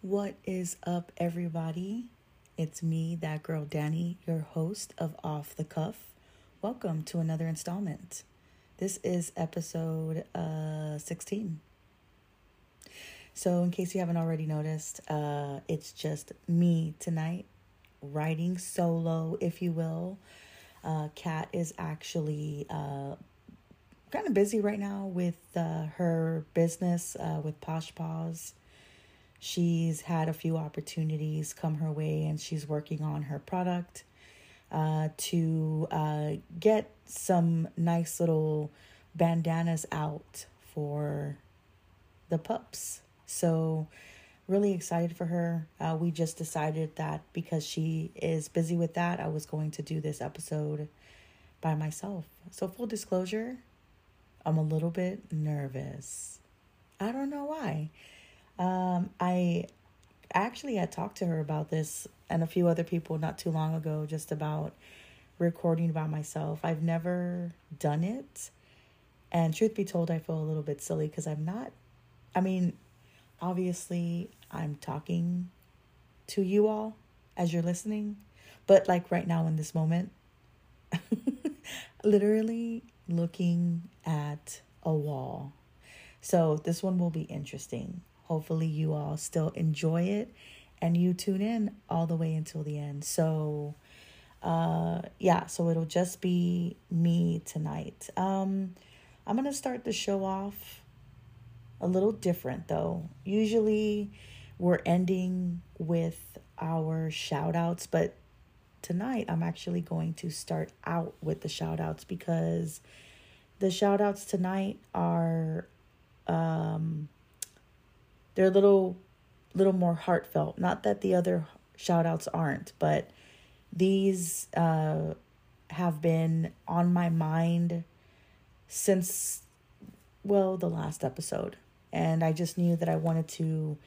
What is up, everybody? It's me, that girl Danie, your host of Off the Cuff. Welcome to another installment. This is episode uh, 16. So, in case you haven't already noticed, uh, it's just me tonight, riding solo, if you will. Uh, Kat is actually uh, kind of busy right now with uh, her business uh, with Posh Paws. She's had a few opportunities come her way, and she's working on her product uh, to uh, get some nice little bandanas out for the pups. So, really excited for her. Uh, we just decided that because she is busy with that, I was going to do this episode by myself. So, full disclosure, I'm a little bit nervous. I don't know why. Um, I actually had talked to her about this and a few other people not too long ago, just about recording by myself. I've never done it. And truth be told, I feel a little bit silly because I'm not, I mean, obviously, I'm talking to you all as you're listening, but like right now in this moment, literally looking at a wall. So this one will be interesting. Hopefully, you all still enjoy it and you tune in all the way until the end. So, uh, yeah, so it'll just be me tonight. Um, I'm to start the show off a little different though. Usually, we're ending with our shout outs, but tonight I'm actually going to start out with the shout outs because the shout outs tonight are um they're a little little more heartfelt. Not that the other shout outs aren't, but these uh, have been on my mind since, well, the last episode. And I just knew that I wanted to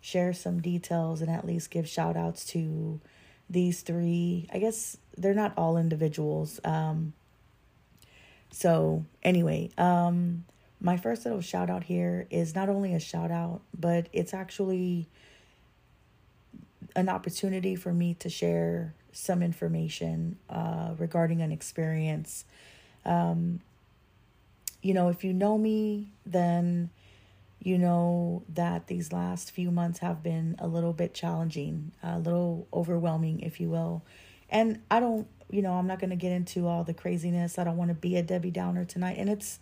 share some details and at least give shout outs to these three. I guess they're not all individuals. Um, so, anyway, um, my first little shout out here is not only a shout out, but it's actually an opportunity for me to share some information uh, regarding an experience. Um, you know, if you know me, then you know that these last few months have been a little bit challenging, a little overwhelming, if you will. And I don't, you know, I'm not going to get into all the craziness. I don't want to be a Debbie Downer tonight. And it's,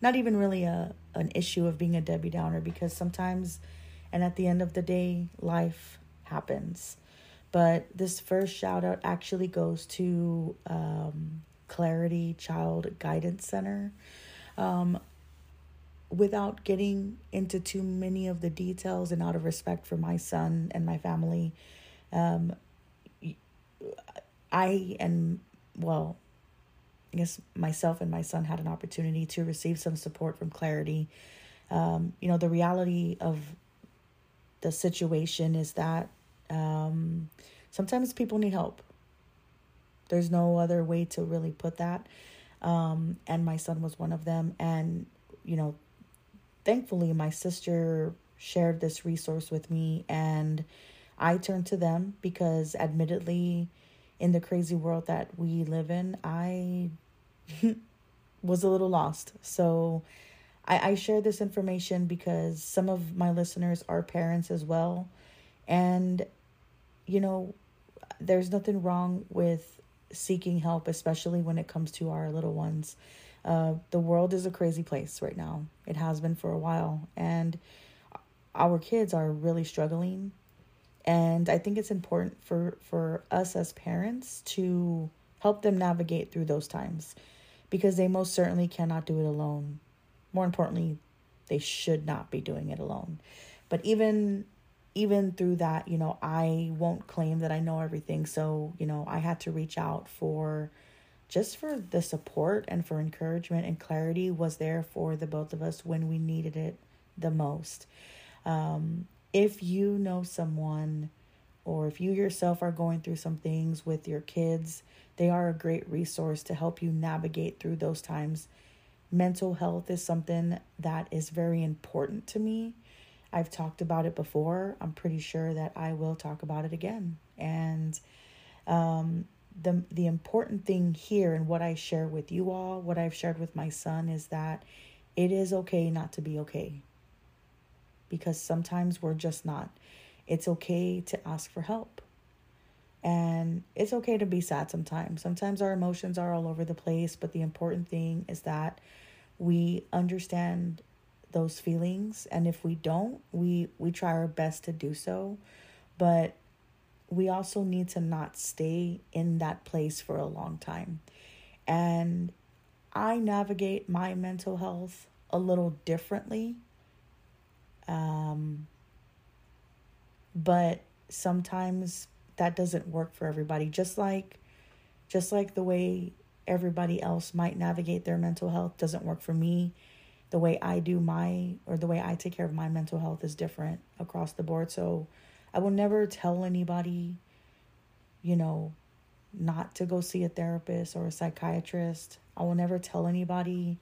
not even really a an issue of being a Debbie Downer because sometimes and at the end of the day life happens. But this first shout out actually goes to um, Clarity Child Guidance Center. Um, without getting into too many of the details and out of respect for my son and my family, um, I and well, I guess myself and my son had an opportunity to receive some support from Clarity. Um, you know, the reality of the situation is that um, sometimes people need help. There's no other way to really put that. Um, and my son was one of them. And, you know, thankfully, my sister shared this resource with me, and I turned to them because, admittedly, in the crazy world that we live in, I was a little lost. So I, I share this information because some of my listeners are parents as well. And, you know, there's nothing wrong with seeking help, especially when it comes to our little ones. Uh, the world is a crazy place right now. It has been for a while. And our kids are really struggling and I think it's important for, for us as parents to help them navigate through those times because they most certainly cannot do it alone. More importantly, they should not be doing it alone. But even even through that, you know, I won't claim that I know everything. So, you know, I had to reach out for just for the support and for encouragement and clarity was there for the both of us when we needed it the most. Um, if you know someone or if you yourself are going through some things with your kids, they are a great resource to help you navigate through those times. Mental health is something that is very important to me. I've talked about it before. I'm pretty sure that I will talk about it again. And um, the the important thing here and what I share with you all, what I've shared with my son is that it is okay not to be okay. Because sometimes we're just not. It's okay to ask for help. And it's okay to be sad sometimes. Sometimes our emotions are all over the place, but the important thing is that we understand those feelings and if we don't, we we try our best to do so. But we also need to not stay in that place for a long time. And I navigate my mental health a little differently. Um, but sometimes that doesn't work for everybody just like just like the way everybody else might navigate their mental health doesn't work for me the way I do my or the way I take care of my mental health is different across the board so I will never tell anybody you know not to go see a therapist or a psychiatrist I will never tell anybody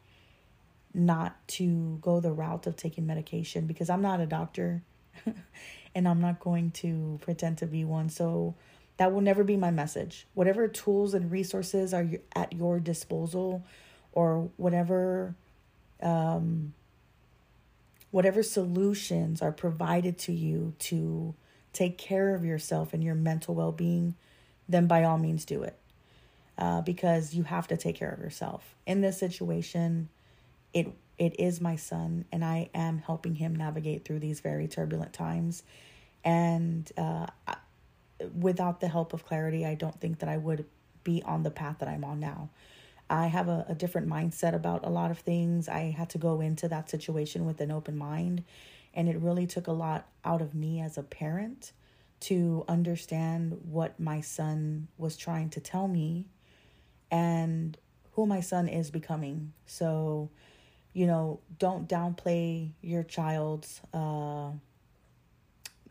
not to go the route of taking medication because I'm not a doctor and I'm not going to pretend to be one. So that will never be my message. Whatever tools and resources are at your disposal or whatever um whatever solutions are provided to you to take care of yourself and your mental well-being, then by all means do it. Uh, because you have to take care of yourself. In this situation, it it is my son and I am helping him navigate through these very turbulent times. And uh, without the help of clarity, I don't think that I would be on the path that I'm on now. I have a, a different mindset about a lot of things. I had to go into that situation with an open mind, and it really took a lot out of me as a parent to understand what my son was trying to tell me and who my son is becoming. So, you know, don't downplay your child's, uh,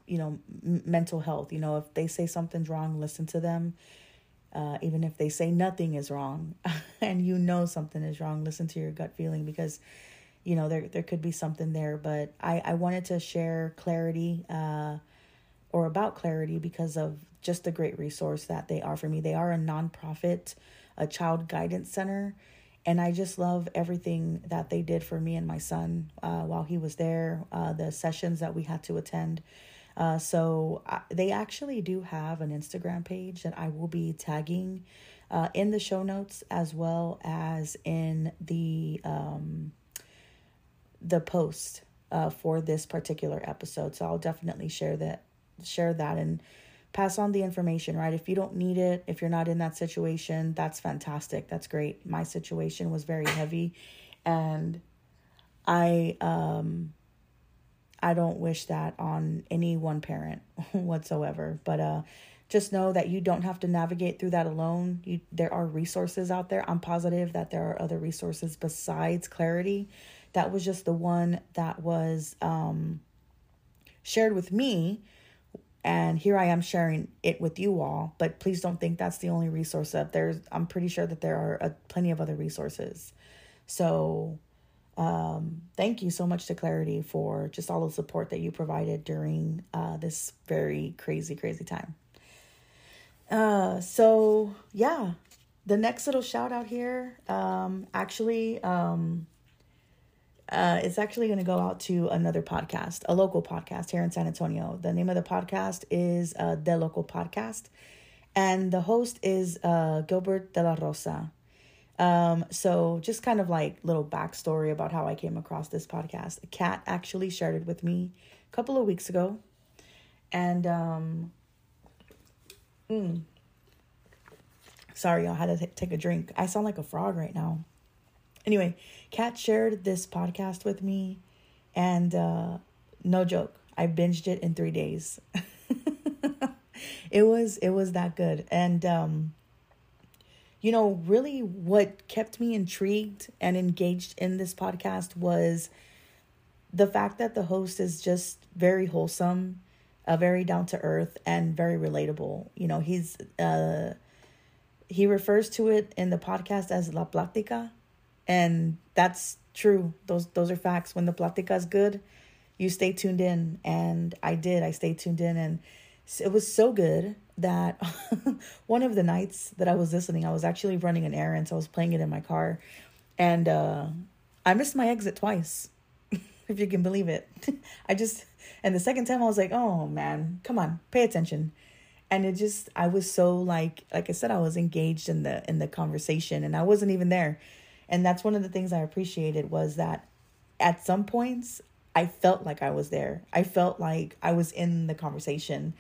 you know, m- mental health. You know, if they say something's wrong, listen to them. Uh, even if they say nothing is wrong and you know something is wrong, listen to your gut feeling because, you know, there, there could be something there. But I, I wanted to share clarity uh, or about clarity because of just the great resource that they for me. They are a nonprofit, a child guidance center and I just love everything that they did for me and my son uh, while he was there, uh, the sessions that we had to attend. Uh, so I, they actually do have an Instagram page that I will be tagging uh, in the show notes as well as in the um, the post uh, for this particular episode. So I'll definitely share that share that and pass on the information, right? If you don't need it, if you're not in that situation, that's fantastic. That's great. My situation was very heavy and I um I don't wish that on any one parent whatsoever. But uh just know that you don't have to navigate through that alone. You there are resources out there. I'm positive that there are other resources besides clarity. That was just the one that was um shared with me and here I am sharing it with you all, but please don't think that's the only resource up there's I'm pretty sure that there are uh, plenty of other resources. So um, thank you so much to Clarity for just all the support that you provided during uh, this very crazy, crazy time. Uh, so yeah, the next little shout out here, um, actually, um, uh, it's actually going to go out to another podcast, a local podcast here in San Antonio. The name of the podcast is uh, The Local Podcast, and the host is uh, Gilbert de la Rosa. Um, so just kind of like little backstory about how I came across this podcast. A cat actually shared it with me a couple of weeks ago, and um, mm, sorry, I had to t- take a drink. I sound like a frog right now. Anyway, Kat shared this podcast with me, and uh, no joke, I binged it in three days. it was it was that good, and um, you know, really, what kept me intrigued and engaged in this podcast was the fact that the host is just very wholesome. uh, very down to earth and very relatable. You know, he's uh, he refers to it in the podcast as la plática, and that's true. Those those are facts. When the plática is good, you stay tuned in, and I did. I stayed tuned in, and it was so good that one of the nights that I was listening, I was actually running an errand, so I was playing it in my car, and uh, I missed my exit twice, if you can believe it. I just and the second time I was like, oh man, come on, pay attention. And it just I was so like like I said, I was engaged in the in the conversation and I wasn't even there. And that's one of the things I appreciated was that at some points I felt like I was there. I felt like I was in the conversation.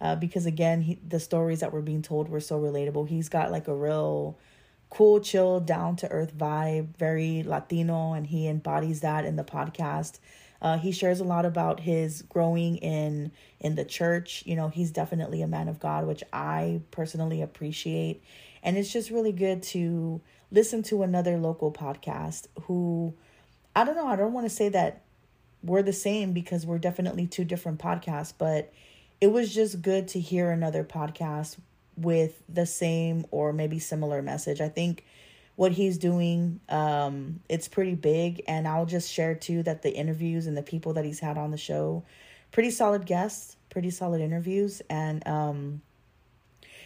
Uh, because again, he, the stories that were being told were so relatable. He's got like a real cool, chill, down to earth vibe, very Latino, and he embodies that in the podcast. Uh, he shares a lot about his growing in in the church. You know, he's definitely a man of God, which I personally appreciate. And it's just really good to listen to another local podcast who I don't know, I don't want to say that we're the same because we're definitely two different podcasts, but it was just good to hear another podcast with the same or maybe similar message. I think what he's doing um it's pretty big and i'll just share too that the interviews and the people that he's had on the show pretty solid guests pretty solid interviews and um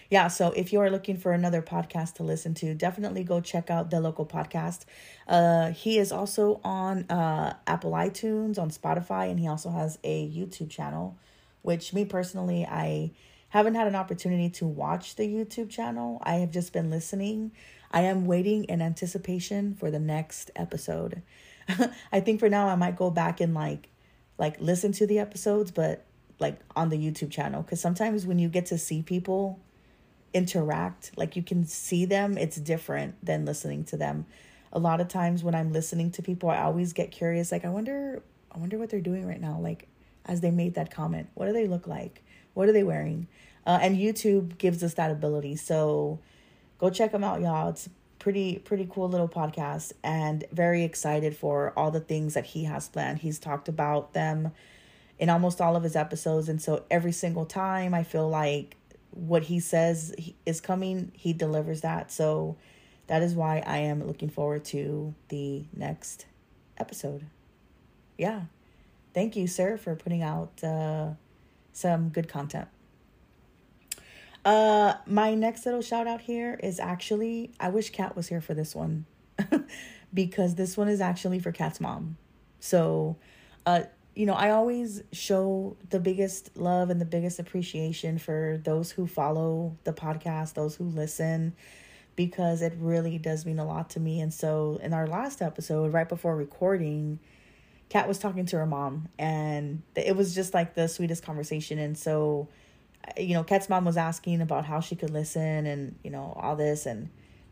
yeah so if you are looking for another podcast to listen to definitely go check out the local podcast uh he is also on uh apple itunes on spotify and he also has a youtube channel which me personally i haven't had an opportunity to watch the youtube channel i have just been listening I am waiting in anticipation for the next episode. I think for now I might go back and like like listen to the episodes but like on the YouTube channel cuz sometimes when you get to see people interact, like you can see them, it's different than listening to them. A lot of times when I'm listening to people, I always get curious like I wonder I wonder what they're doing right now like as they made that comment. What do they look like? What are they wearing? Uh, and YouTube gives us that ability. So go check them out, y'all. It's pretty pretty cool little podcast and very excited for all the things that he has planned. He's talked about them in almost all of his episodes and so every single time I feel like what he says is coming, he delivers that. So that is why I am looking forward to the next episode. Yeah. Thank you, sir, for putting out uh, some good content. Uh, my next little shout out here is actually I wish Kat was here for this one, because this one is actually for Kat's mom. So, uh, you know, I always show the biggest love and the biggest appreciation for those who follow the podcast, those who listen, because it really does mean a lot to me. And so, in our last episode, right before recording, Kat was talking to her mom, and it was just like the sweetest conversation. And so, you know, Kat's mom was asking about how she could listen and, you know, all this. And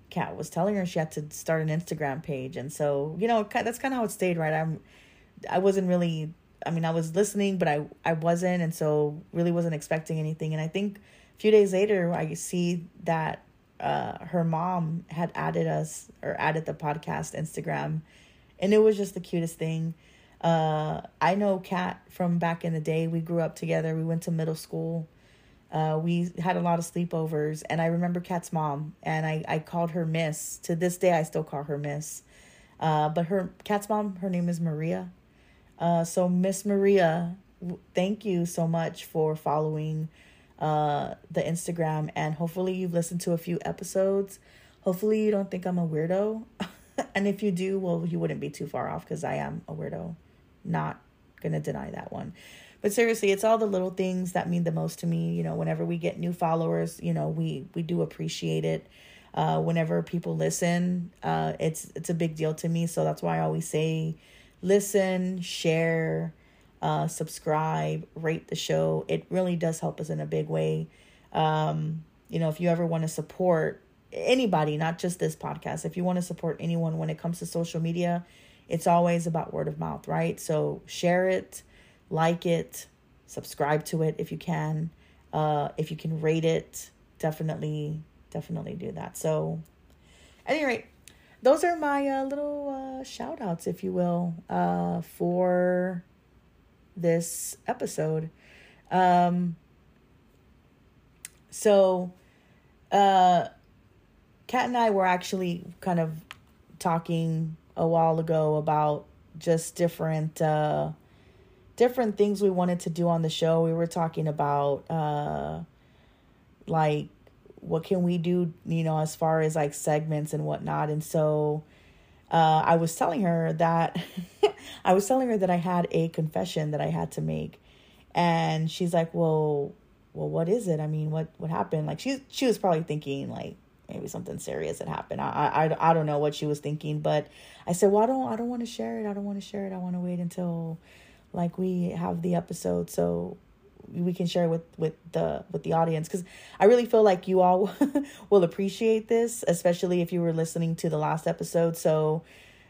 Kat was telling her she had to start an Instagram page. And so, you know, that's kind of how it stayed, right? I'm, I wasn't really, I mean, I was listening, but I, I wasn't. And so really wasn't expecting anything. And I think a few days later, I see that uh, her mom had added us or added the podcast Instagram. And it was just the cutest thing. Uh, I know Kat from back in the day. We grew up together. We went to middle school. Uh, we had a lot of sleepovers, and I remember Kat's mom, and I, I called her Miss. To this day, I still call her Miss. Uh, but her Kat's mom, her name is Maria. Uh, so Miss Maria, thank you so much for following uh, the Instagram, and hopefully you've listened to a few episodes. Hopefully you don't think I'm a weirdo, and if you do, well, you wouldn't be too far off because I am a weirdo. Not gonna deny that one. But seriously, it's all the little things that mean the most to me. You know, whenever we get new followers, you know, we we do appreciate it. Uh, whenever people listen, uh, it's it's a big deal to me. So that's why I always say, listen, share, uh, subscribe, rate the show. It really does help us in a big way. Um, you know, if you ever want to support anybody, not just this podcast, if you want to support anyone when it comes to social media, it's always about word of mouth, right? So share it like it, subscribe to it if you can. Uh, if you can rate it, definitely, definitely do that. So, at any rate, those are my uh, little uh, shout outs, if you will, uh, for this episode. Um, so, uh, Kat and I were actually kind of talking a while ago about just different uh different things we wanted to do on the show. We were talking about uh like what can we do, you know, as far as like segments and whatnot. And so uh I was telling her that I was telling her that I had a confession that I had to make. And she's like, Well, well, what is it? I mean, what what happened? Like she she was probably thinking like maybe something serious had happened. I, I, I don't know what she was thinking, but I said, well, I don't, I don't want to share it. I don't want to share it. I want to wait until like we have the episode so we can share with with the with the audience because i really feel like you all will appreciate this especially if you were listening to the last episode so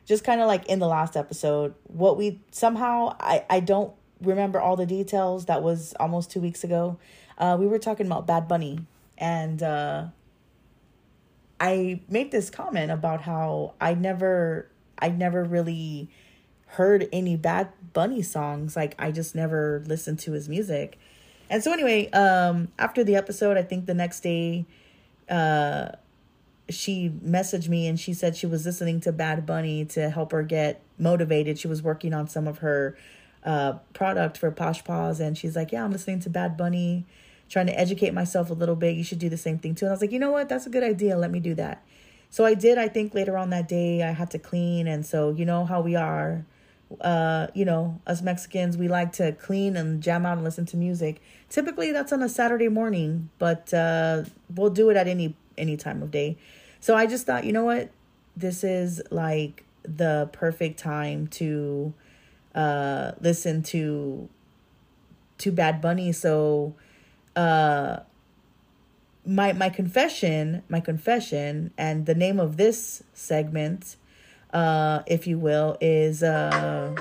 just kind of like in the last episode what we somehow i i don't remember all the details that was almost two weeks ago uh we were talking about bad bunny and uh I made this comment about how I never I never really heard any Bad Bunny songs. Like I just never listened to his music. And so anyway, um after the episode, I think the next day uh she messaged me and she said she was listening to Bad Bunny to help her get motivated. She was working on some of her uh product for Posh Paws and she's like, "Yeah, I'm listening to Bad Bunny." Trying to educate myself a little bit. You should do the same thing too. And I was like, you know what? That's a good idea. Let me do that. So I did. I think later on that day, I had to clean. And so, you know how we are. Uh, you know, us Mexicans, we like to clean and jam out and listen to music. Typically, that's on a Saturday morning, but uh, we'll do it at any any time of day. So I just thought, you know what, this is like the perfect time to uh, listen to to Bad Bunny. So uh my my confession my confession and the name of this segment uh if you will is uh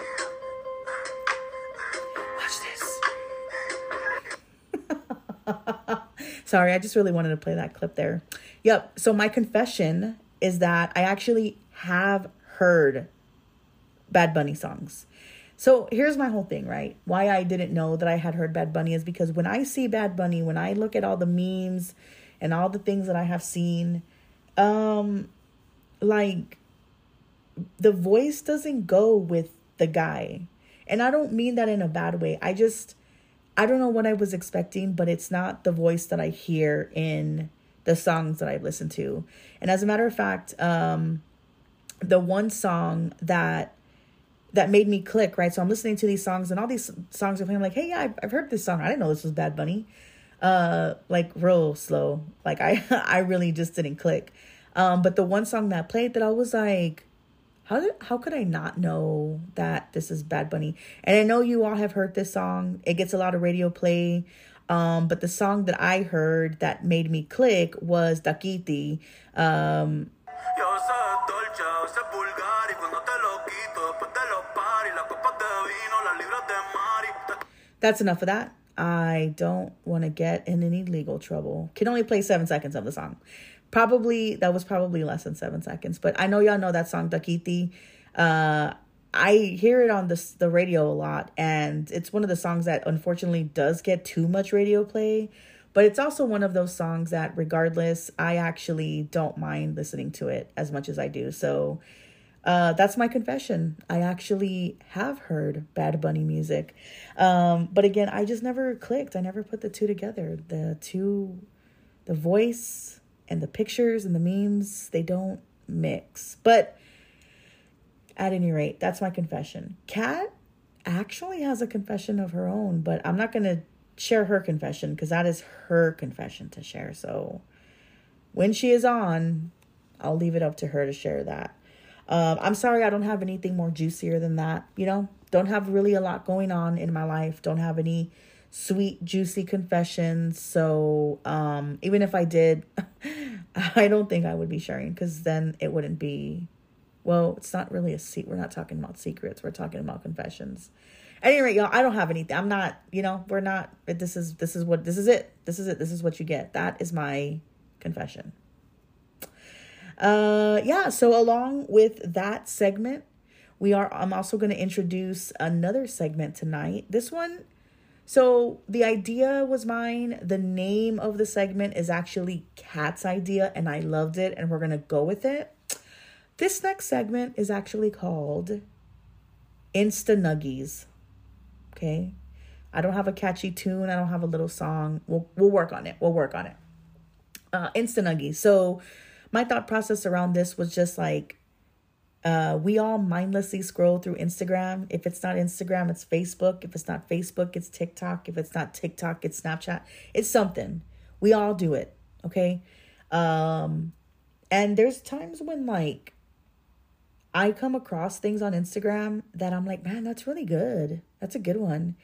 watch this. Sorry i just really wanted to play that clip there. Yep so my confession is that i actually have heard bad bunny songs so here's my whole thing, right? Why I didn't know that I had heard Bad Bunny is because when I see Bad Bunny, when I look at all the memes and all the things that I have seen, um, like the voice doesn't go with the guy. And I don't mean that in a bad way. I just, I don't know what I was expecting, but it's not the voice that I hear in the songs that I've listened to. And as a matter of fact, um, the one song that that made me click, right? So I'm listening to these songs and all these songs are playing. I'm like, hey, yeah, I've, I've heard this song. I didn't know this was Bad Bunny. Uh, like real slow. Like I, I really just didn't click. Um, but the one song that played that I was like, how did, how could I not know that this is Bad Bunny? And I know you all have heard this song. It gets a lot of radio play. Um, but the song that I heard that made me click was Dakiti. Um, That's enough of that. I don't want to get in any legal trouble. Can only play seven seconds of the song. Probably that was probably less than seven seconds, but I know y'all know that song Dakiti. Uh, I hear it on the the radio a lot, and it's one of the songs that unfortunately does get too much radio play. But it's also one of those songs that, regardless, I actually don't mind listening to it as much as I do. So uh, that's my confession. I actually have heard Bad Bunny music. Um, but again, I just never clicked. I never put the two together. The two, the voice and the pictures and the memes, they don't mix. But at any rate, that's my confession. Kat actually has a confession of her own, but I'm not going to share her confession because that is her confession to share. So when she is on, I'll leave it up to her to share that. Um, I'm sorry I don't have anything more juicier than that. You know, don't have really a lot going on in my life. Don't have any sweet, juicy confessions. So um, even if I did, I don't think I would be sharing because then it wouldn't be. Well, it's not really a secret. We're not talking about secrets. We're talking about confessions. At any rate, y'all, I don't have anything. I'm not. You know, we're not. This is this is what this is it. This is it. This is what you get. That is my confession. Uh, yeah, so along with that segment, we are I'm also going to introduce another segment tonight. This one So the idea was mine. The name of the segment is actually Kat's idea, and I loved it, and we're gonna go with it. This next segment is actually called Insta Nuggies. Okay. I don't have a catchy tune. I don't have a little song. We'll we'll work on it. We'll work on it. Uh Insta Nuggies. So my thought process around this was just like uh, we all mindlessly scroll through Instagram. If it's not Instagram, it's Facebook. If it's not Facebook, it's TikTok. If it's not TikTok, it's Snapchat. It's something. We all do it. Okay. Um, and there's times when like I come across things on Instagram that I'm like, man, that's really good. That's a good one.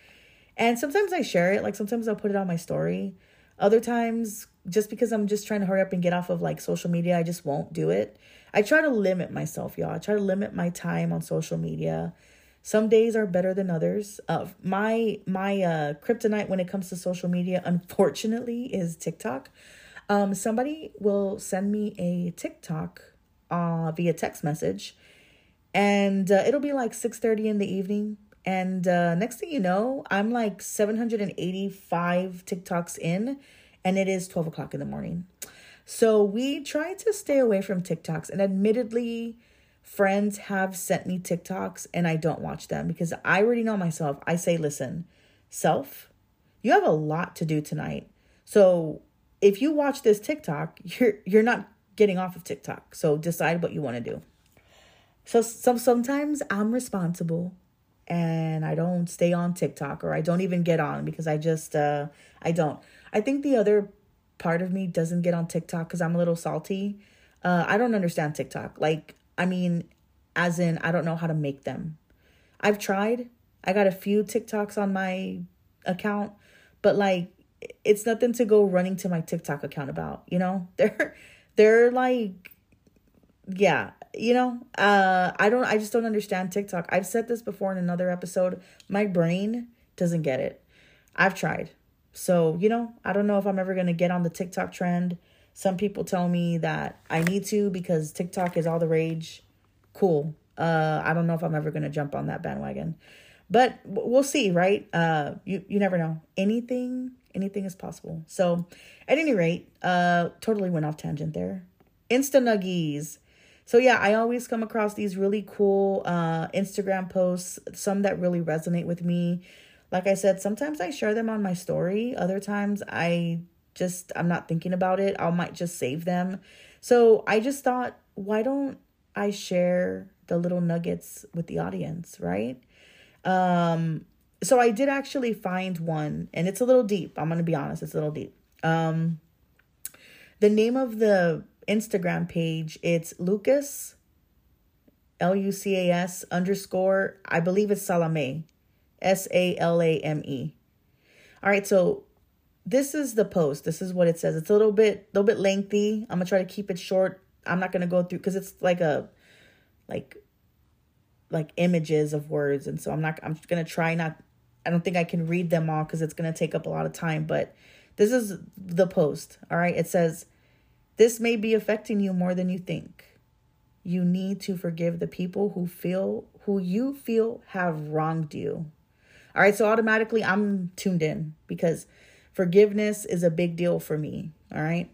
And sometimes I share it. Like sometimes I'll put it on my story. Other times, just because I'm just trying to hurry up and get off of like social media, I just won't do it. I try to limit myself, y'all. I try to limit my time on social media. Some days are better than others. Uh, my my uh, kryptonite when it comes to social media, unfortunately, is TikTok. Um, somebody will send me a TikTok uh, via text message, and uh, it'll be like six thirty in the evening. And uh, next thing you know, I'm like 785 TikToks in, and it is 12 o'clock in the morning. So we try to stay away from TikToks. And admittedly, friends have sent me TikToks and I don't watch them because I already know myself. I say, listen, self, you have a lot to do tonight. So if you watch this TikTok, you're you're not getting off of TikTok. So decide what you want to do. So some sometimes I'm responsible and I don't stay on TikTok or I don't even get on because I just uh I don't. I think the other part of me doesn't get on TikTok cuz I'm a little salty. Uh I don't understand TikTok. Like I mean as in I don't know how to make them. I've tried. I got a few TikToks on my account, but like it's nothing to go running to my TikTok account about, you know? They're they're like yeah, you know, uh I don't I just don't understand TikTok. I've said this before in another episode. My brain doesn't get it. I've tried. So, you know, I don't know if I'm ever going to get on the TikTok trend. Some people tell me that I need to because TikTok is all the rage. Cool. Uh I don't know if I'm ever going to jump on that bandwagon. But we'll see, right? Uh you you never know. Anything anything is possible. So, at any rate, uh totally went off tangent there. Insta nuggies. So yeah, I always come across these really cool uh, Instagram posts, some that really resonate with me. Like I said, sometimes I share them on my story. Other times I just I'm not thinking about it. I might just save them. So I just thought, why don't I share the little nuggets with the audience, right? Um so I did actually find one and it's a little deep. I'm going to be honest, it's a little deep. Um the name of the Instagram page. It's Lucas, L U C A S underscore, I believe it's Salame, S A L A M E. All right, so this is the post. This is what it says. It's a little bit, little bit lengthy. I'm gonna try to keep it short. I'm not gonna go through because it's like a, like, like images of words, and so I'm not. I'm gonna try not. I don't think I can read them all because it's gonna take up a lot of time. But this is the post. All right, it says this may be affecting you more than you think. You need to forgive the people who feel who you feel have wronged you. All right, so automatically I'm tuned in because forgiveness is a big deal for me, all right?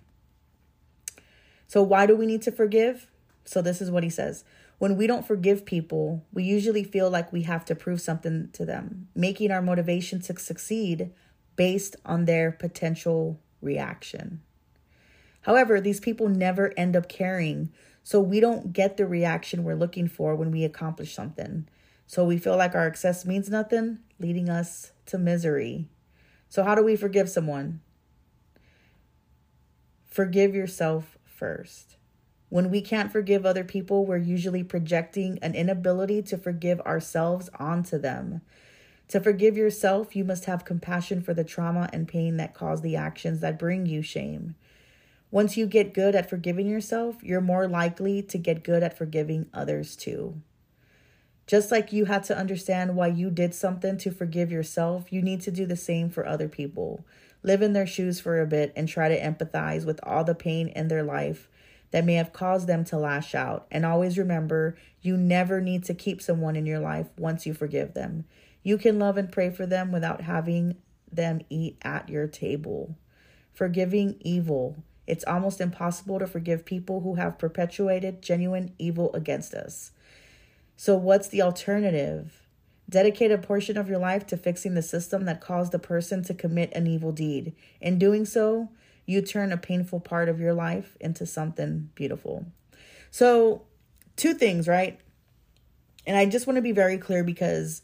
So why do we need to forgive? So this is what he says. When we don't forgive people, we usually feel like we have to prove something to them, making our motivation to succeed based on their potential reaction. However, these people never end up caring. So we don't get the reaction we're looking for when we accomplish something. So we feel like our excess means nothing, leading us to misery. So, how do we forgive someone? Forgive yourself first. When we can't forgive other people, we're usually projecting an inability to forgive ourselves onto them. To forgive yourself, you must have compassion for the trauma and pain that cause the actions that bring you shame. Once you get good at forgiving yourself, you're more likely to get good at forgiving others too. Just like you had to understand why you did something to forgive yourself, you need to do the same for other people. Live in their shoes for a bit and try to empathize with all the pain in their life that may have caused them to lash out. And always remember, you never need to keep someone in your life once you forgive them. You can love and pray for them without having them eat at your table. Forgiving evil. It's almost impossible to forgive people who have perpetuated genuine evil against us. So, what's the alternative? Dedicate a portion of your life to fixing the system that caused the person to commit an evil deed. In doing so, you turn a painful part of your life into something beautiful. So, two things, right? And I just want to be very clear because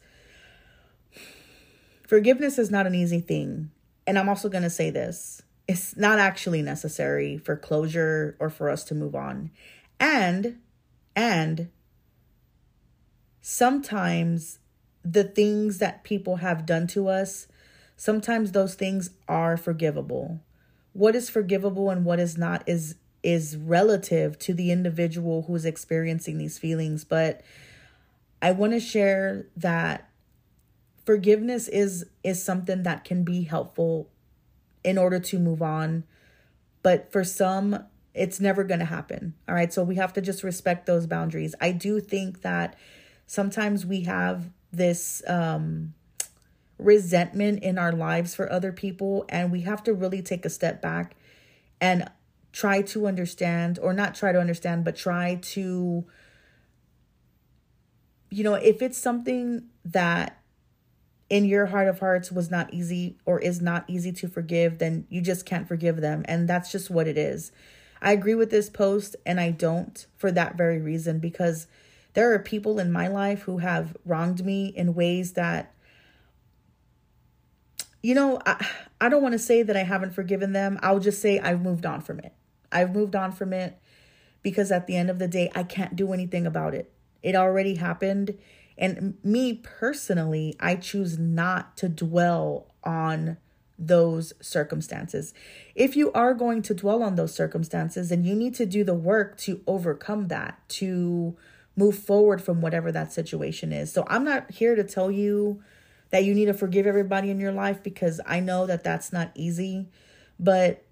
forgiveness is not an easy thing. And I'm also going to say this it's not actually necessary for closure or for us to move on. And, and sometimes the things that people have done to us, sometimes those things are forgivable. What is forgivable and what is not is is relative to the individual who's experiencing these feelings, but I want to share that forgiveness is is something that can be helpful in order to move on. But for some, it's never going to happen. All right. So we have to just respect those boundaries. I do think that sometimes we have this um, resentment in our lives for other people, and we have to really take a step back and try to understand, or not try to understand, but try to, you know, if it's something that in your heart of hearts was not easy or is not easy to forgive, then you just can't forgive them. And that's just what it is. I agree with this post and I don't for that very reason because there are people in my life who have wronged me in ways that you know, I, I don't want to say that I haven't forgiven them. I'll just say I've moved on from it. I've moved on from it because at the end of the day, I can't do anything about it. It already happened and me personally, I choose not to dwell on those circumstances. If you are going to dwell on those circumstances, then you need to do the work to overcome that, to move forward from whatever that situation is. So I'm not here to tell you that you need to forgive everybody in your life because I know that that's not easy. But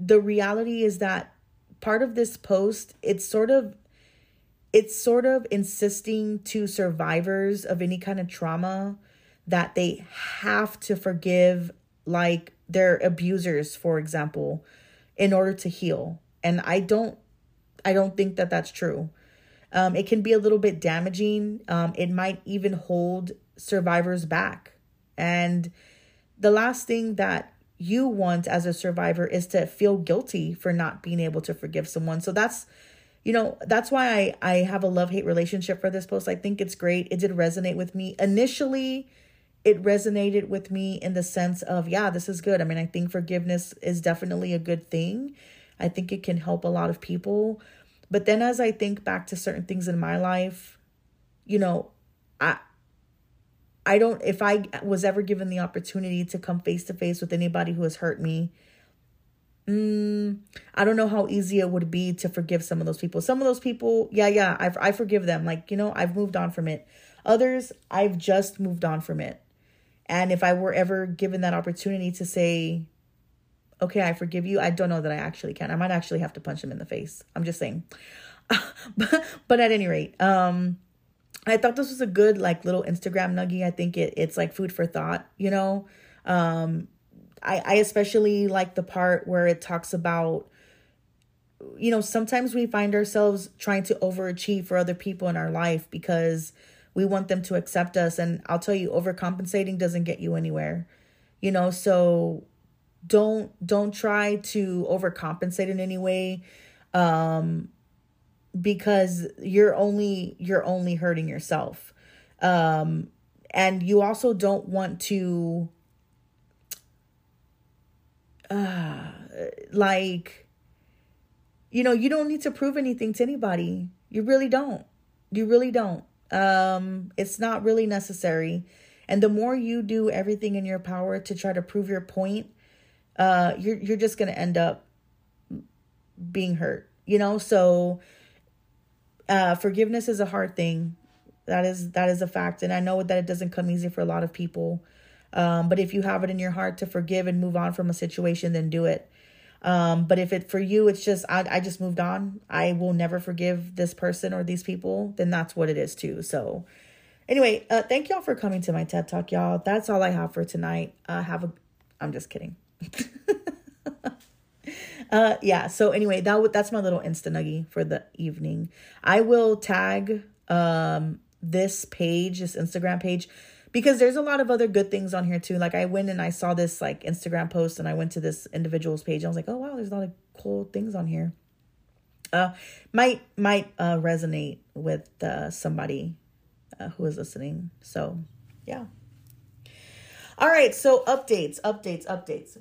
the reality is that part of this post, it's sort of it's sort of insisting to survivors of any kind of trauma that they have to forgive like their abusers for example in order to heal and i don't i don't think that that's true. Um, it can be a little bit damaging. Um, it might even hold survivors back. And the last thing that you want as a survivor is to feel guilty for not being able to forgive someone. So that's you know that's why i i have a love hate relationship for this post. I think it's great. It did resonate with me. Initially it resonated with me in the sense of yeah this is good. I mean i think forgiveness is definitely a good thing i think it can help a lot of people but then as i think back to certain things in my life you know i i don't if i was ever given the opportunity to come face to face with anybody who has hurt me mm, I don't know how easy it would be to forgive some of those people. Some of those people, yeah, yeah, I, I forgive them. Like, you know, I've moved on from it. Others, I've just moved on from it. And if I were ever given that opportunity to say, okay, I forgive you, I don't know that I actually can. I might actually have to punch him in the face. I'm just saying. but, at any rate, um, I thought this was a good like little Instagram nugget. I think it it's like food for thought, you know. Um, I, I especially like the part where it talks about you know sometimes we find ourselves trying to overachieve for other people in our life because we want them to accept us and i'll tell you overcompensating doesn't get you anywhere you know so don't don't try to overcompensate in any way um because you're only you're only hurting yourself um and you also don't want to uh, like, you know, you don't need to prove anything to anybody. You really don't. You really don't. Um, it's not really necessary. And the more you do everything in your power to try to prove your point, uh, you're you're just gonna end up being hurt. You know, so uh, forgiveness is a hard thing. That is that is a fact, and I know that it doesn't come easy for a lot of people. Um, but if you have it in your heart to forgive and move on from a situation, then do it. Um, but if it for you, it's just I, I just moved on. I will never forgive this person or these people. Then that's what it is too. So, Anyway, uh, thank y'all for coming to my TED Talk, y'all. That's all I have for tonight. Uh, have a, I'm just kidding. uh, yeah. So anyway, that w- that's my little insta nuggy for the evening. I will tag um this page, this Instagram page, because there's a lot of other good things on here too. Like I went and I saw this like Instagram post, and I went to this individual's page. And I was like, oh wow, there's a lot of cool things on here. Uh, might might uh resonate with uh somebody uh, who is listening. So yeah. All right, so updates, updates, updates.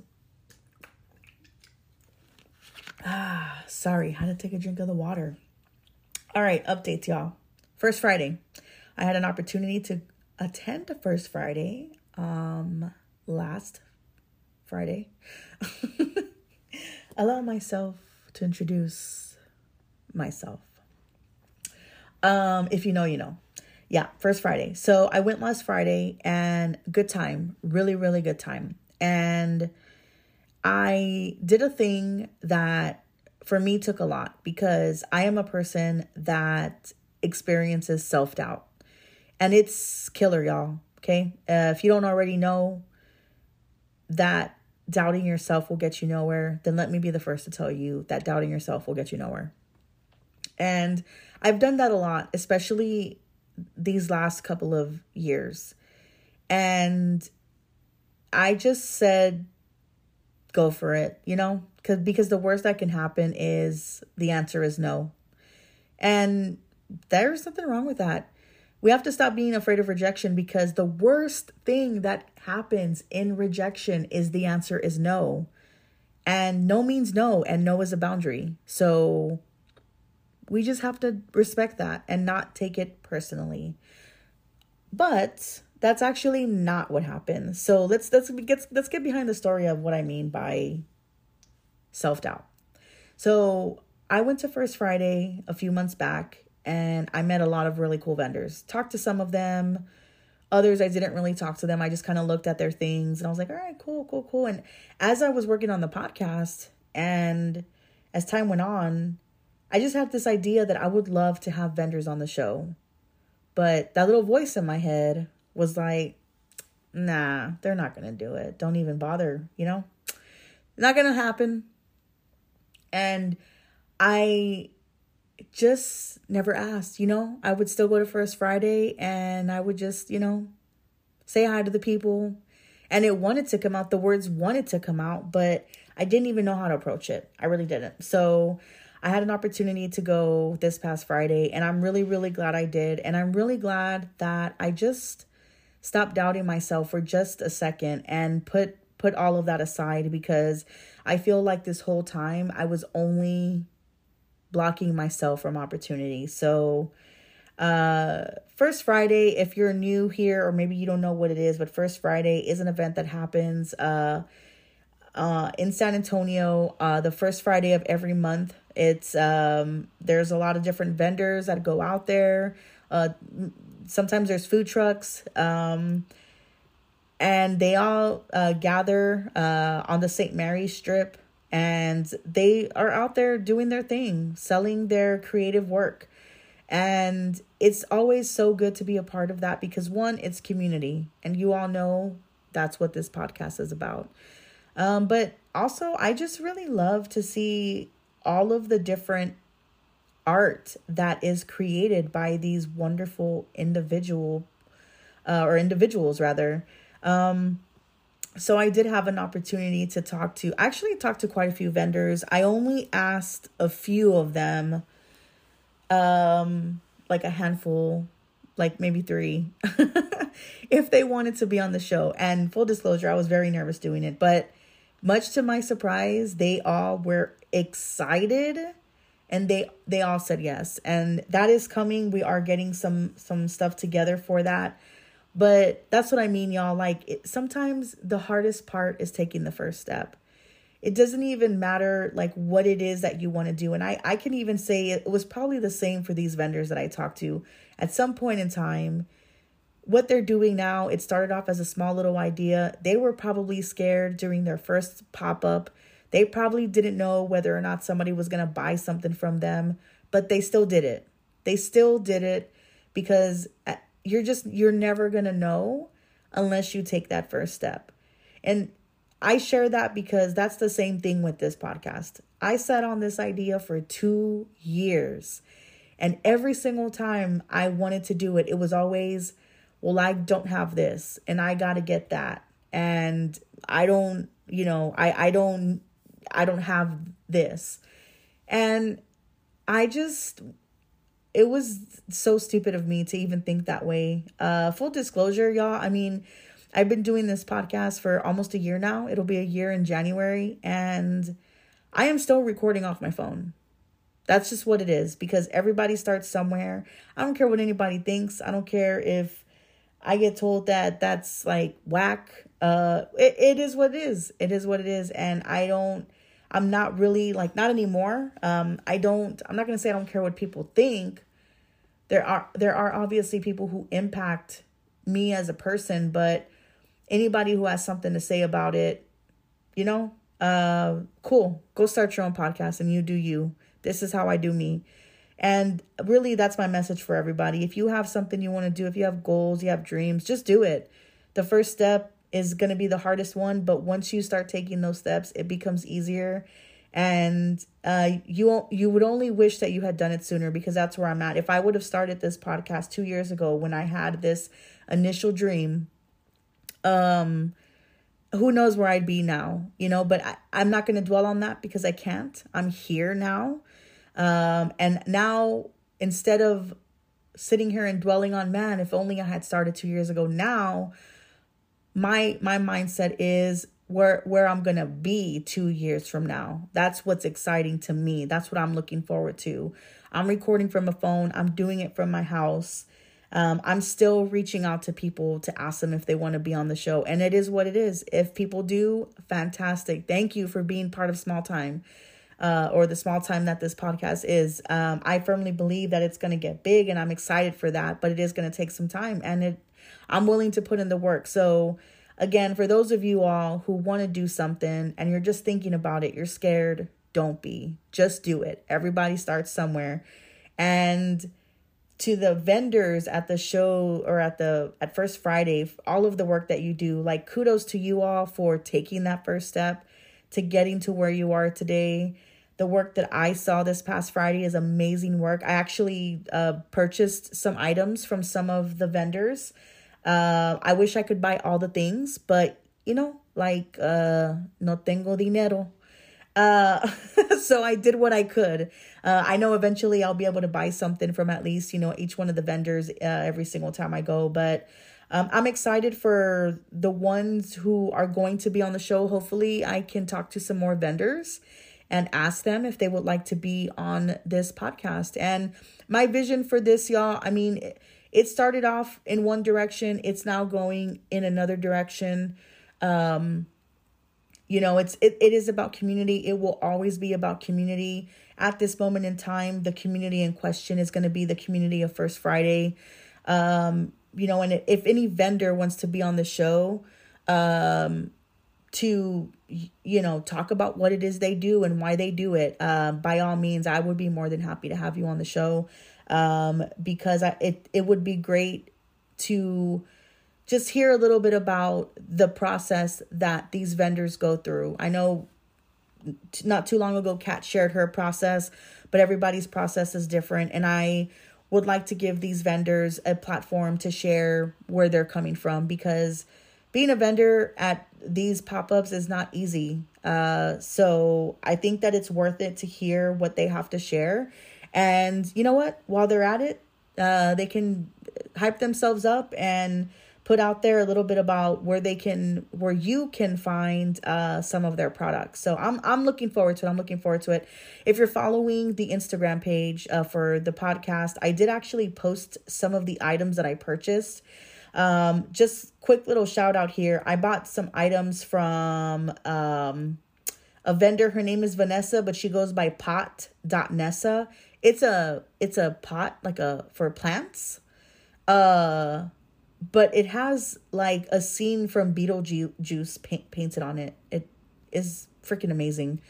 Ah, sorry, had to take a drink of the water. All right, updates, y'all. First Friday, I had an opportunity to attend the First Friday um last Friday. Allow myself to introduce myself. Um, if you know, you know. Yeah, First Friday. So I went last Friday and good time, really, really good time. And I did a thing that for me took a lot because I am a person that experiences self doubt. And it's killer, y'all. Okay. Uh, if you don't already know that doubting yourself will get you nowhere, then let me be the first to tell you that doubting yourself will get you nowhere. And I've done that a lot, especially these last couple of years. And I just said, go for it, you know, because because the worst that can happen is the answer is no. And there's nothing wrong with that. We have to stop being afraid of rejection because the worst thing that happens in rejection is the answer is no. And no means no, and no is a boundary. So we just have to respect that and not take it personally. But that's actually not what happened. So let's let's get let's get behind the story of what I mean by self-doubt. So I went to First Friday a few months back and I met a lot of really cool vendors. Talked to some of them. Others I didn't really talk to them. I just kind of looked at their things and I was like, "All right, cool, cool, cool." And as I was working on the podcast and as time went on, I just had this idea that I would love to have vendors on the show. But that little voice in my head was like, nah, they're not going to do it. Don't even bother, you know? Not going to happen. And I just never asked, you know? I would still go to First Friday and I would just, you know, say hi to the people. And it wanted to come out. The words wanted to come out, but I didn't even know how to approach it. I really didn't. So I had an opportunity to go this past Friday, and I'm really, really glad I did. And I'm really glad that I just stopped doubting myself for just a second and put put all of that aside because I feel like this whole time I was only blocking myself from opportunity. So uh first friday if you're new here or maybe you don't know what it is but first friday is an event that happens uh uh in san antonio uh the first friday of every month it's um there's a lot of different vendors that go out there. Uh sometimes there's food trucks. Um and they all uh, gather uh, on the St. Mary's Strip and they are out there doing their thing, selling their creative work. And it's always so good to be a part of that because one, it's community, and you all know that's what this podcast is about. Um, but also, I just really love to see all of the different art that is created by these wonderful individual uh, or individuals rather. Um so i did have an opportunity to talk to actually talked to quite a few vendors. I only asked a few of them um like a handful like maybe three if they wanted to be on the show. And full disclosure i was very nervous doing it but much to my surprise they all were excited and they they all said yes. And that is coming. We are getting some some stuff together for that. But that's what i mean y'all. Like it, sometimes the hardest part is taking the first step. It doesn't even matter like what it is that you want to do. And i i can even say it was probably the same for these vendors that i talked to. At some point in time what they're doing now it started off as a small little idea. They were probably scared during their first pop-up they probably didn't know whether or not somebody was going to buy something from them, but they still did it. They still did it because uh, you're just you're never going to know unless you take that first step. And I share that because that's the same thing with this podcast. I sat on this idea for 2 years. And every single time I wanted to do it, it was always, well, I don't have this and I got to get that. And I don't, you know, I I don't I don't have this. And I just it was so stupid of me to even think that way. Uh full disclosure, y'all, I mean, I've been doing this podcast for almost a year now. It'll be a year in January and I am still recording off my phone. That's just what it is because everybody starts somewhere. I don't care what anybody thinks. I don't care if I get told that that's like whack. Uh it, it is what it is. It is what it is and I don't I'm not really like not anymore. Um I don't I'm not to say I don't care what people think. There are there are obviously people who impact me as a person, but anybody who has something to say about it, you know, uh cool. Go start your own podcast and you do you. This is how I do me. And really that's my message for everybody. If you have something you want to do, if you have goals, you have dreams, just do it. The first step is going to be the hardest one, but once you start taking those steps, it becomes easier and uh you you would only wish that you had done it sooner because that's where I'm at. If I would have started this podcast 2 years ago when I had this initial dream um who knows where I'd be now, you know, but I, I'm not going to dwell on that because I can't. I'm here now. Um and now instead of sitting here and dwelling on man, if only I had started 2 years ago now, my my mindset is where where I'm going to be 2 years from now. That's what's exciting to me. That's what I'm looking forward to. I'm recording from a phone. I'm doing it from my house. Um, I'm still reaching out to people to ask them if they want to be on the show. And it is what it is. If people do, fantastic. Thank you for being part of Small Time. Uh, or the small time that this podcast is. Um, I firmly believe that it's going to get big, and I'm excited for that. But it is going to take some time, and it I'm willing to put in the work. So, again, for those of you all who want to do something and you're just thinking about it, you're scared, don't be. Just do it. Everybody starts somewhere. And to the vendors at the show or at the at First Friday, all of the work that you do, like kudos to you all for taking that first step to getting to where you are today. The work that I saw this past Friday is amazing work. I actually uh, purchased some items from some of the vendors uh, I wish I could buy all the things, but you know, like uh, no tengo dinero. Uh, so I did what I could. Uh, I know eventually I'll be able to buy something from at least you know each one of the vendors uh, every single time I go, but. Um, I'm excited for the ones who are going to be on the show. Hopefully, I can talk to some more vendors and ask them if they would like to be on this podcast. And my vision for this, y'all, I mean, it started off in one direction. It's now going in another direction. Um you know it's it, it is about community. It will always be about community. At this moment in time the community in question is going to be the community of first friday. Um you know and if any vendor wants to be on the show um to you know talk about what it is they do and why they do it uh, by all means i would be more than happy to have you on the show um, because I, it, it would be great to just hear a little bit about the process that these vendors go through. I know not too long ago, Kat shared her process, but everybody's process is different. And I would like to give these vendors a platform to share where they're coming from because being a vendor at these pop-ups is not easy. Uh, so I think that it's worth it to hear what they have to share and you know what? While they're at it, uh, they can hype themselves up and put out there a little bit about where they can where you can find uh some of their products. So i'm i'm looking forward to it. I'm looking forward to it. If you're following the instagram page uh, for the podcast i did actually post some of the items that i purchased. Um just quick little shout out here. I bought some items from um a vendor. Her name is vanessa but she goes by pot.nessa it's a it's a pot like a for plants. Uh but it has like a scene from Beetlejuice paint, painted on it. It is freaking amazing.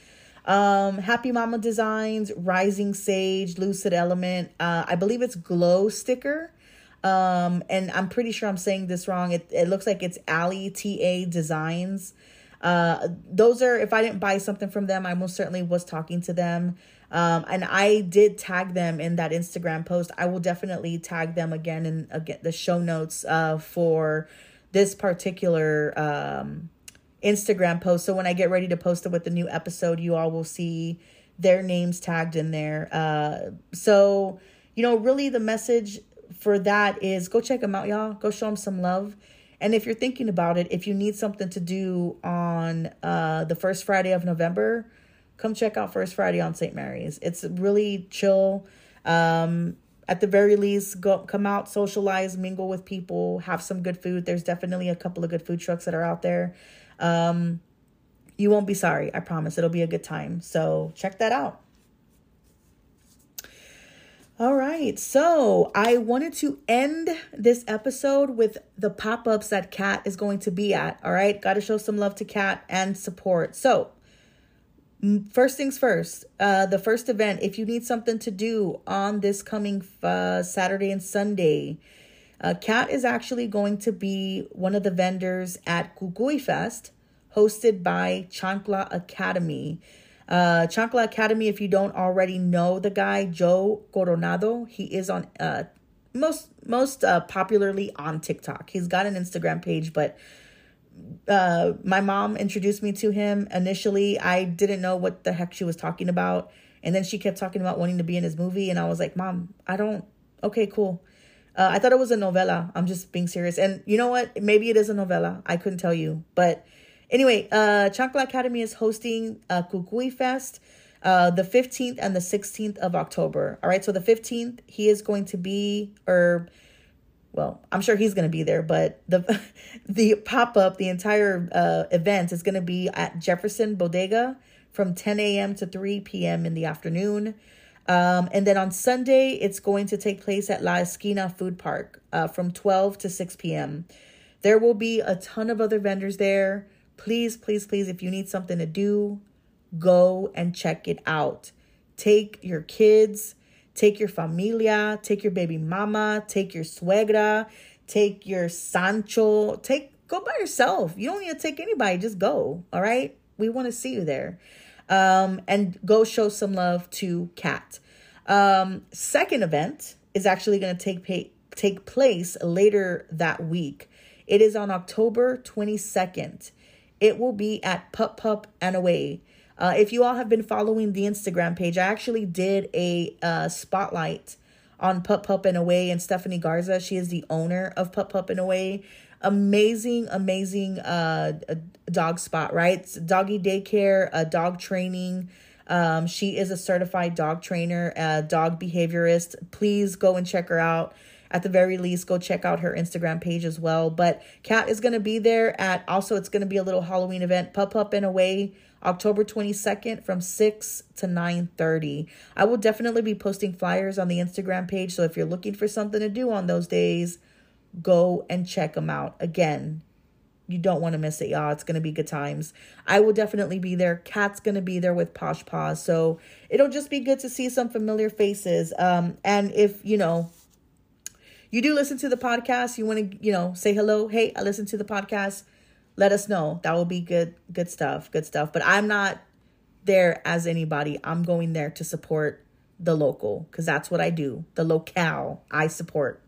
Um, Happy Mama Designs, Rising Sage, Lucid Element. Uh, I believe it's glow sticker. Um, and I'm pretty sure I'm saying this wrong. It, it looks like it's Ali TA Designs. Uh, those are, if I didn't buy something from them, I most certainly was talking to them. Um, and I did tag them in that Instagram post. I will definitely tag them again in again the show notes uh, for this particular um, Instagram post. So when I get ready to post it with the new episode, you all will see their names tagged in there. Uh, so you know, really the message for that is go check them out, y'all. Go show them some love. And if you're thinking about it, if you need something to do on uh, the first Friday of November, come check out First Friday on St. Mary's. It's really chill. Um, at the very least, go come out, socialize, mingle with people, have some good food. There's definitely a couple of good food trucks that are out there. Um, you won't be sorry. I promise. It'll be a good time. So check that out. All right. So I wanted to end this episode with the pop ups that Kat is going to be at. All right. Got to show some love to Kat and support. So, first things first, uh, the first event, if you need something to do on this coming uh, Saturday and Sunday, uh, is actually going to be one of the vendors at Cucuy Fest, hosted by Chancla Academy. Uh, Chancla Academy, if you don't already know the guy, Joe Coronado, he is on uh, most most uh, popularly on TikTok. He's got an Instagram page, but uh, my mom introduced me to him. Initially, I didn't know what the heck she was talking about. And then she kept talking about wanting to be in his movie. And I was like, Mom, I don't. Okay, cool. Uh, I thought it was a novella. I'm just being serious. And you know what? Maybe it is a novella. I couldn't tell you. But Anyway, uh, Chancla Academy is hosting a Cucuy Fest uh, the 15th and the 16th of October. All right, so the 15th, he is going to be, or well, I'm sure he's going to be there, but the the pop up, the entire uh, event is going to be at Jefferson Bodega from 10 a.m. to 3 p.m. in the afternoon. Um, and then on Sunday, it's going to take place at La Esquina Food Park uh, from 12 to 6 p.m. There will be a ton of other vendors there. Please, please, please, if you need something to do, go and check it out. Take your kids, take your familia, take your baby mama, take your suegra, take your Sancho, take go by yourself. You don't need to take anybody, just go. All right? We want to see you there. Um, and go show some love to Kat. Um, second event is actually going to take pay, take place later that week. It is on October 22nd. It will be at Pup Pup and Away. Uh, if you all have been following the Instagram page, I actually did a uh, spotlight on Pup Pup and Away and Stephanie Garza. She is the owner of Pup Pup and Away. Amazing, amazing uh, dog spot, right? Doggy daycare, uh, dog training. Um, she is a certified dog trainer, a dog behaviorist. Please go and check her out at the very least, go check out her Instagram page as well. But Kat is going to be there at also, it's going to be a little Halloween event, Pup Up and Away. October 22nd from 6 to 9:30. I will definitely be posting flyers on the Instagram page, so if you're looking for something to do on those days, go and check them out. Again, you don't want to miss it, y'all. It's going to be good times. I will definitely be there. Kat's going to be there with Posh Paws. So it'll just be good to see some familiar faces. Um, and if, you know, you do listen to the podcast, you want to, you know, say hello, hey, I listen to the podcast, let us know. That will be good, good stuff, good stuff. But I'm not there as anybody. I'm going there to support the local because that's what I do. The locale I support.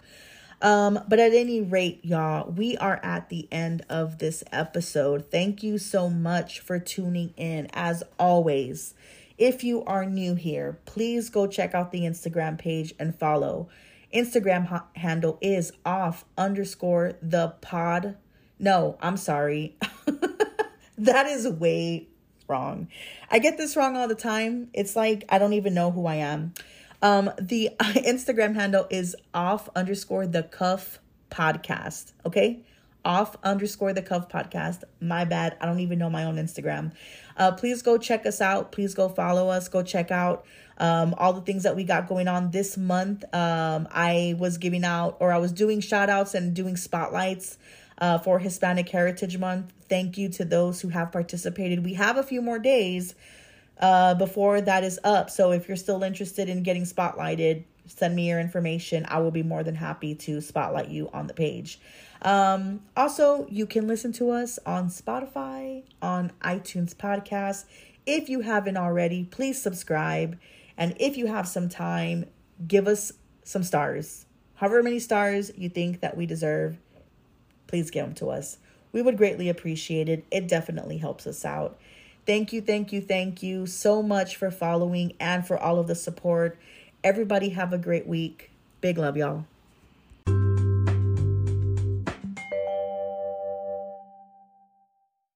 Um, but at any rate, y'all, we are at the end of this episode. Thank you so much for tuning in. As always, if you are new here, please go check out the Instagram page and follow. Instagram ha- handle is off underscore the pod. No, I'm sorry. that is way wrong. I get this wrong all the time. It's like I don't even know who I am. Um, the Instagram handle is off underscore the cuff podcast. Okay off underscore the cuff podcast. My bad. I don't even know my own Instagram. Uh, please go check us out. Please go follow us. Go check out um, all the things that we got going on this month. Um, I was giving out or I was doing shout outs and doing spotlights uh, for Hispanic Heritage Month. Thank you to those who have participated. We have a few more days uh, before that is up. So if you're still interested in getting spotlighted, send me your information. I will be more than happy to spotlight you on the page. Um, also, you can listen to us on Spotify, on iTunes Podcast. If you haven't already, please subscribe. And if you have some time, give us some stars. However many stars you think that we deserve, please give them to us. We would greatly appreciate it. It definitely helps us out. Thank you, thank you, thank you so much for following and for all of the support. Everybody have a great week. Big love, y'all.